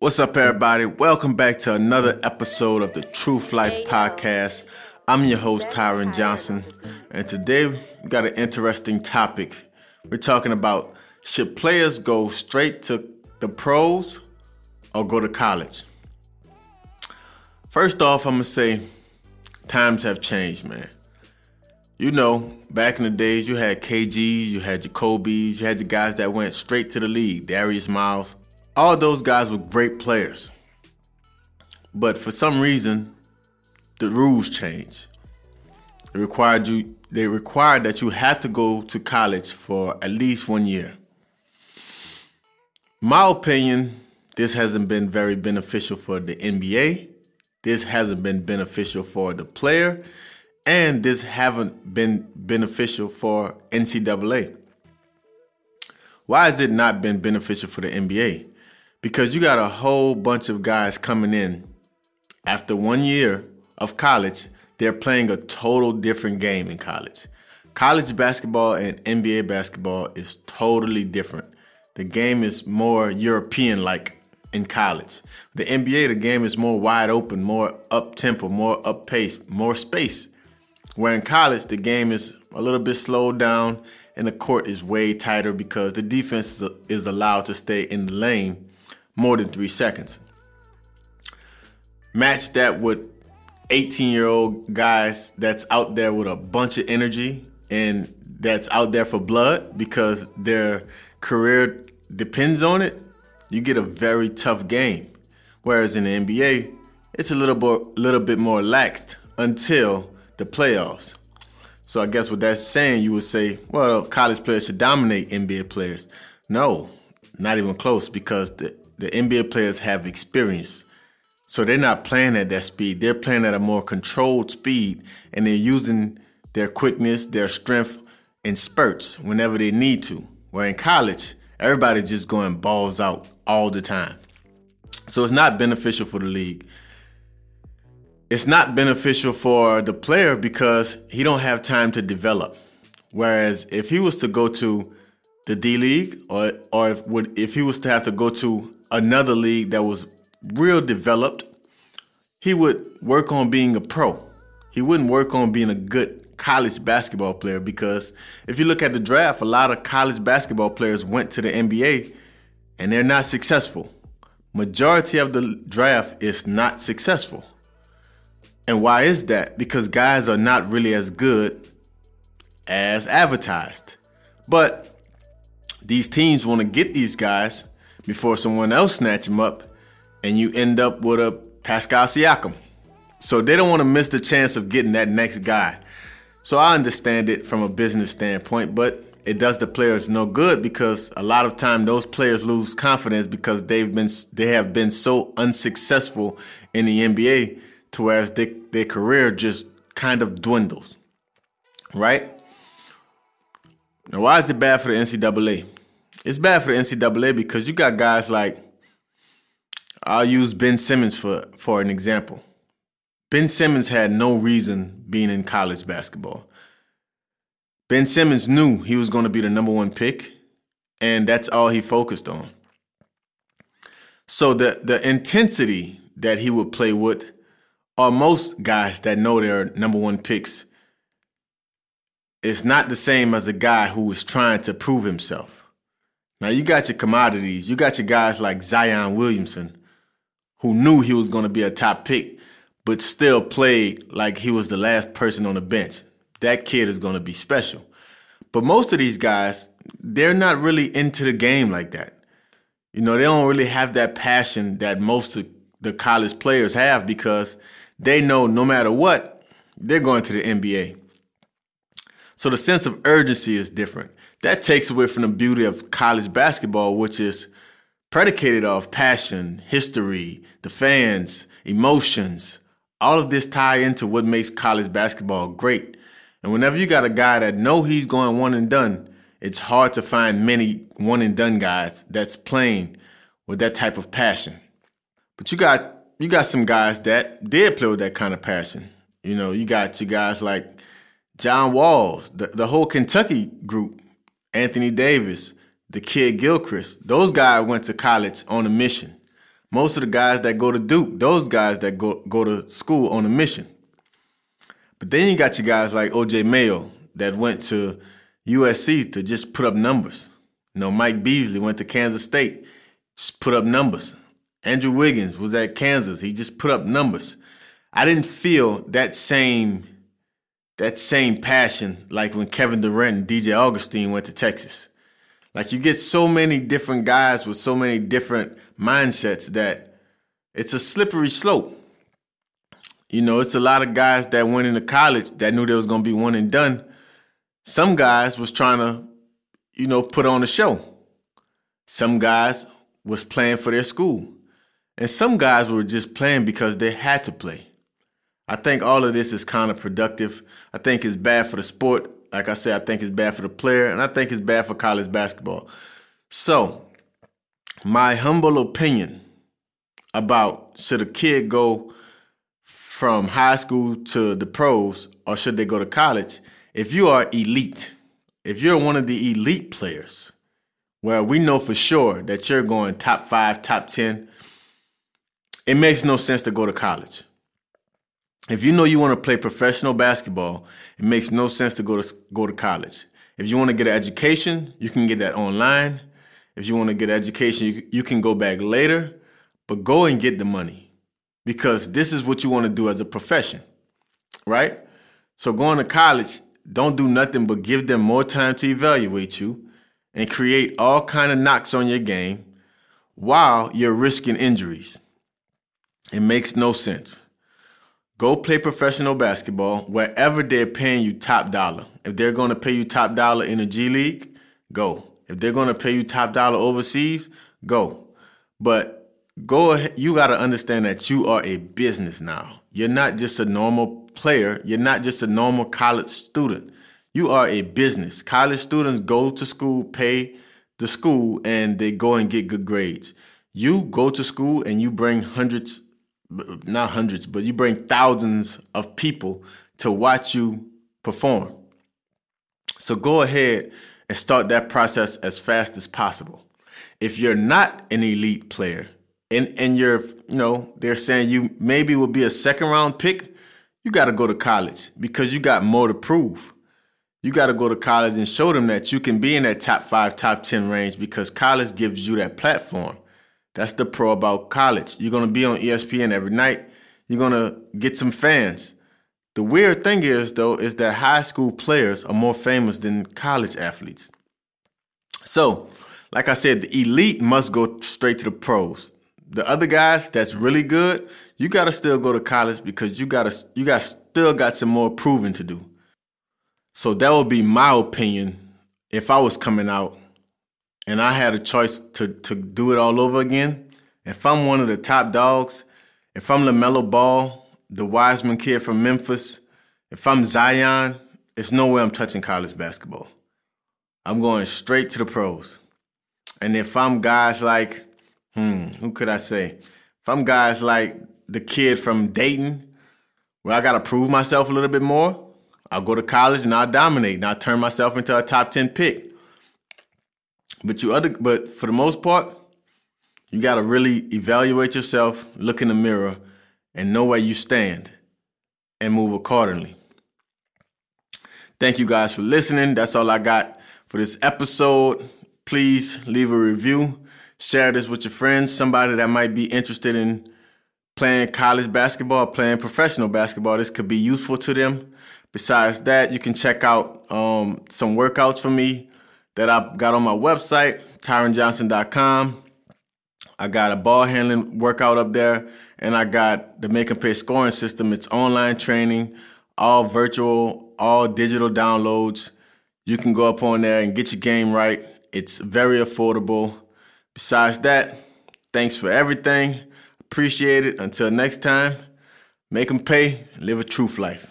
What's up, everybody? Welcome back to another episode of the Truth Life Podcast. I'm your host, Tyron Johnson, and today we got an interesting topic. We're talking about should players go straight to the pros or go to college? First off, I'm gonna say times have changed, man. You know, back in the days, you had KGs, you had Jacobis, you had the guys that went straight to the league, Darius Miles all those guys were great players. But for some reason, the rules changed. It required you they required that you had to go to college for at least one year. My opinion, this hasn't been very beneficial for the NBA. This hasn't been beneficial for the player, and this haven't been beneficial for NCAA. Why has it not been beneficial for the NBA? Because you got a whole bunch of guys coming in after one year of college. They're playing a total different game in college. College basketball and NBA basketball is totally different. The game is more European like in college. The NBA, the game is more wide open, more up tempo, more up pace, more space. Where in college, the game is a little bit slowed down and the court is way tighter because the defense is allowed to stay in the lane more than three seconds. Match that with 18 year old guys that's out there with a bunch of energy and that's out there for blood because their career depends on it, you get a very tough game. Whereas in the NBA, it's a little bit, little bit more laxed until the playoffs. So I guess what that's saying, you would say, well, college players should dominate NBA players. No, not even close because the the NBA players have experience. So they're not playing at that speed. They're playing at a more controlled speed and they're using their quickness, their strength in spurts whenever they need to. Where in college, everybody's just going balls out all the time. So it's not beneficial for the league. It's not beneficial for the player because he don't have time to develop. Whereas if he was to go to the D League or or if would if he was to have to go to another league that was real developed, he would work on being a pro. He wouldn't work on being a good college basketball player because if you look at the draft, a lot of college basketball players went to the NBA and they're not successful. Majority of the draft is not successful. And why is that? Because guys are not really as good as advertised. But these teams want to get these guys before someone else snatch him up, and you end up with a Pascal Siakam. So they don't want to miss the chance of getting that next guy. So I understand it from a business standpoint, but it does the players no good because a lot of time those players lose confidence because they've been they have been so unsuccessful in the NBA to whereas they, their career just kind of dwindles. Right? Now why is it bad for the NCAA? It's bad for the NCAA because you got guys like I'll use Ben Simmons for for an example. Ben Simmons had no reason being in college basketball. Ben Simmons knew he was going to be the number one pick, and that's all he focused on. So the the intensity that he would play with are most guys that know they're number one picks. It's not the same as a guy who is trying to prove himself. Now you got your commodities. You got your guys like Zion Williamson, who knew he was going to be a top pick, but still played like he was the last person on the bench. That kid is going to be special. But most of these guys, they're not really into the game like that. You know, they don't really have that passion that most of the college players have because they know no matter what, they're going to the NBA. So the sense of urgency is different that takes away from the beauty of college basketball, which is predicated off passion, history, the fans, emotions. All of this tie into what makes college basketball great. And whenever you got a guy that know he's going one and done, it's hard to find many one and done guys that's playing with that type of passion. But you got you got some guys that did play with that kind of passion. You know, you got your guys like John Walls, the, the whole Kentucky group Anthony Davis, the kid Gilchrist, those guys went to college on a mission. Most of the guys that go to Duke, those guys that go go to school on a mission. But then you got your guys like OJ Mayo that went to USC to just put up numbers. You know, Mike Beasley went to Kansas State, just put up numbers. Andrew Wiggins was at Kansas, he just put up numbers. I didn't feel that same that same passion like when Kevin Durant and DJ Augustin went to Texas. Like you get so many different guys with so many different mindsets that it's a slippery slope. You know, it's a lot of guys that went into college that knew there was going to be one and done. Some guys was trying to, you know, put on a show. Some guys was playing for their school. And some guys were just playing because they had to play. I think all of this is counterproductive. I think it's bad for the sport. Like I said, I think it's bad for the player, and I think it's bad for college basketball. So, my humble opinion about should a kid go from high school to the pros or should they go to college? If you are elite, if you're one of the elite players, well, we know for sure that you're going top five, top 10, it makes no sense to go to college. If you know you want to play professional basketball, it makes no sense to go to go to college. If you want to get an education, you can get that online. If you want to get education, you, you can go back later, but go and get the money because this is what you want to do as a profession, right? So going to college, don't do nothing but give them more time to evaluate you and create all kind of knocks on your game while you're risking injuries. It makes no sense. Go play professional basketball wherever they're paying you top dollar. If they're going to pay you top dollar in the G League, go. If they're going to pay you top dollar overseas, go. But go ahead. You got to understand that you are a business now. You're not just a normal player. You're not just a normal college student. You are a business. College students go to school, pay the school, and they go and get good grades. You go to school and you bring hundreds not hundreds, but you bring thousands of people to watch you perform. So go ahead and start that process as fast as possible. If you're not an elite player and, and you're, you know, they're saying you maybe will be a second round pick, you got to go to college because you got more to prove. You got to go to college and show them that you can be in that top five, top 10 range because college gives you that platform. That's the pro about college. You're going to be on ESPN every night. You're going to get some fans. The weird thing is, though, is that high school players are more famous than college athletes. So, like I said, the elite must go straight to the pros. The other guys that's really good, you got to still go to college because you got to you got still got some more proving to do. So that would be my opinion if I was coming out and I had a choice to to do it all over again, if I'm one of the top dogs, if I'm LaMelo Ball, the Wiseman kid from Memphis, if I'm Zion, it's no way I'm touching college basketball. I'm going straight to the pros. And if I'm guys like, hmm, who could I say? If I'm guys like the kid from Dayton, where I got to prove myself a little bit more, I'll go to college and I'll dominate and I'll turn myself into a top 10 pick. But you other but for the most part, you got to really evaluate yourself, look in the mirror, and know where you stand and move accordingly. Thank you guys for listening. That's all I got for this episode. Please leave a review, share this with your friends, somebody that might be interested in playing college basketball, playing professional basketball. This could be useful to them. Besides that, you can check out um, some workouts for me that I got on my website, tyronjohnson.com. I got a ball handling workout up there, and I got the Make and Pay scoring system. It's online training, all virtual, all digital downloads. You can go up on there and get your game right. It's very affordable. Besides that, thanks for everything. Appreciate it. Until next time, make them pay, live a truth life.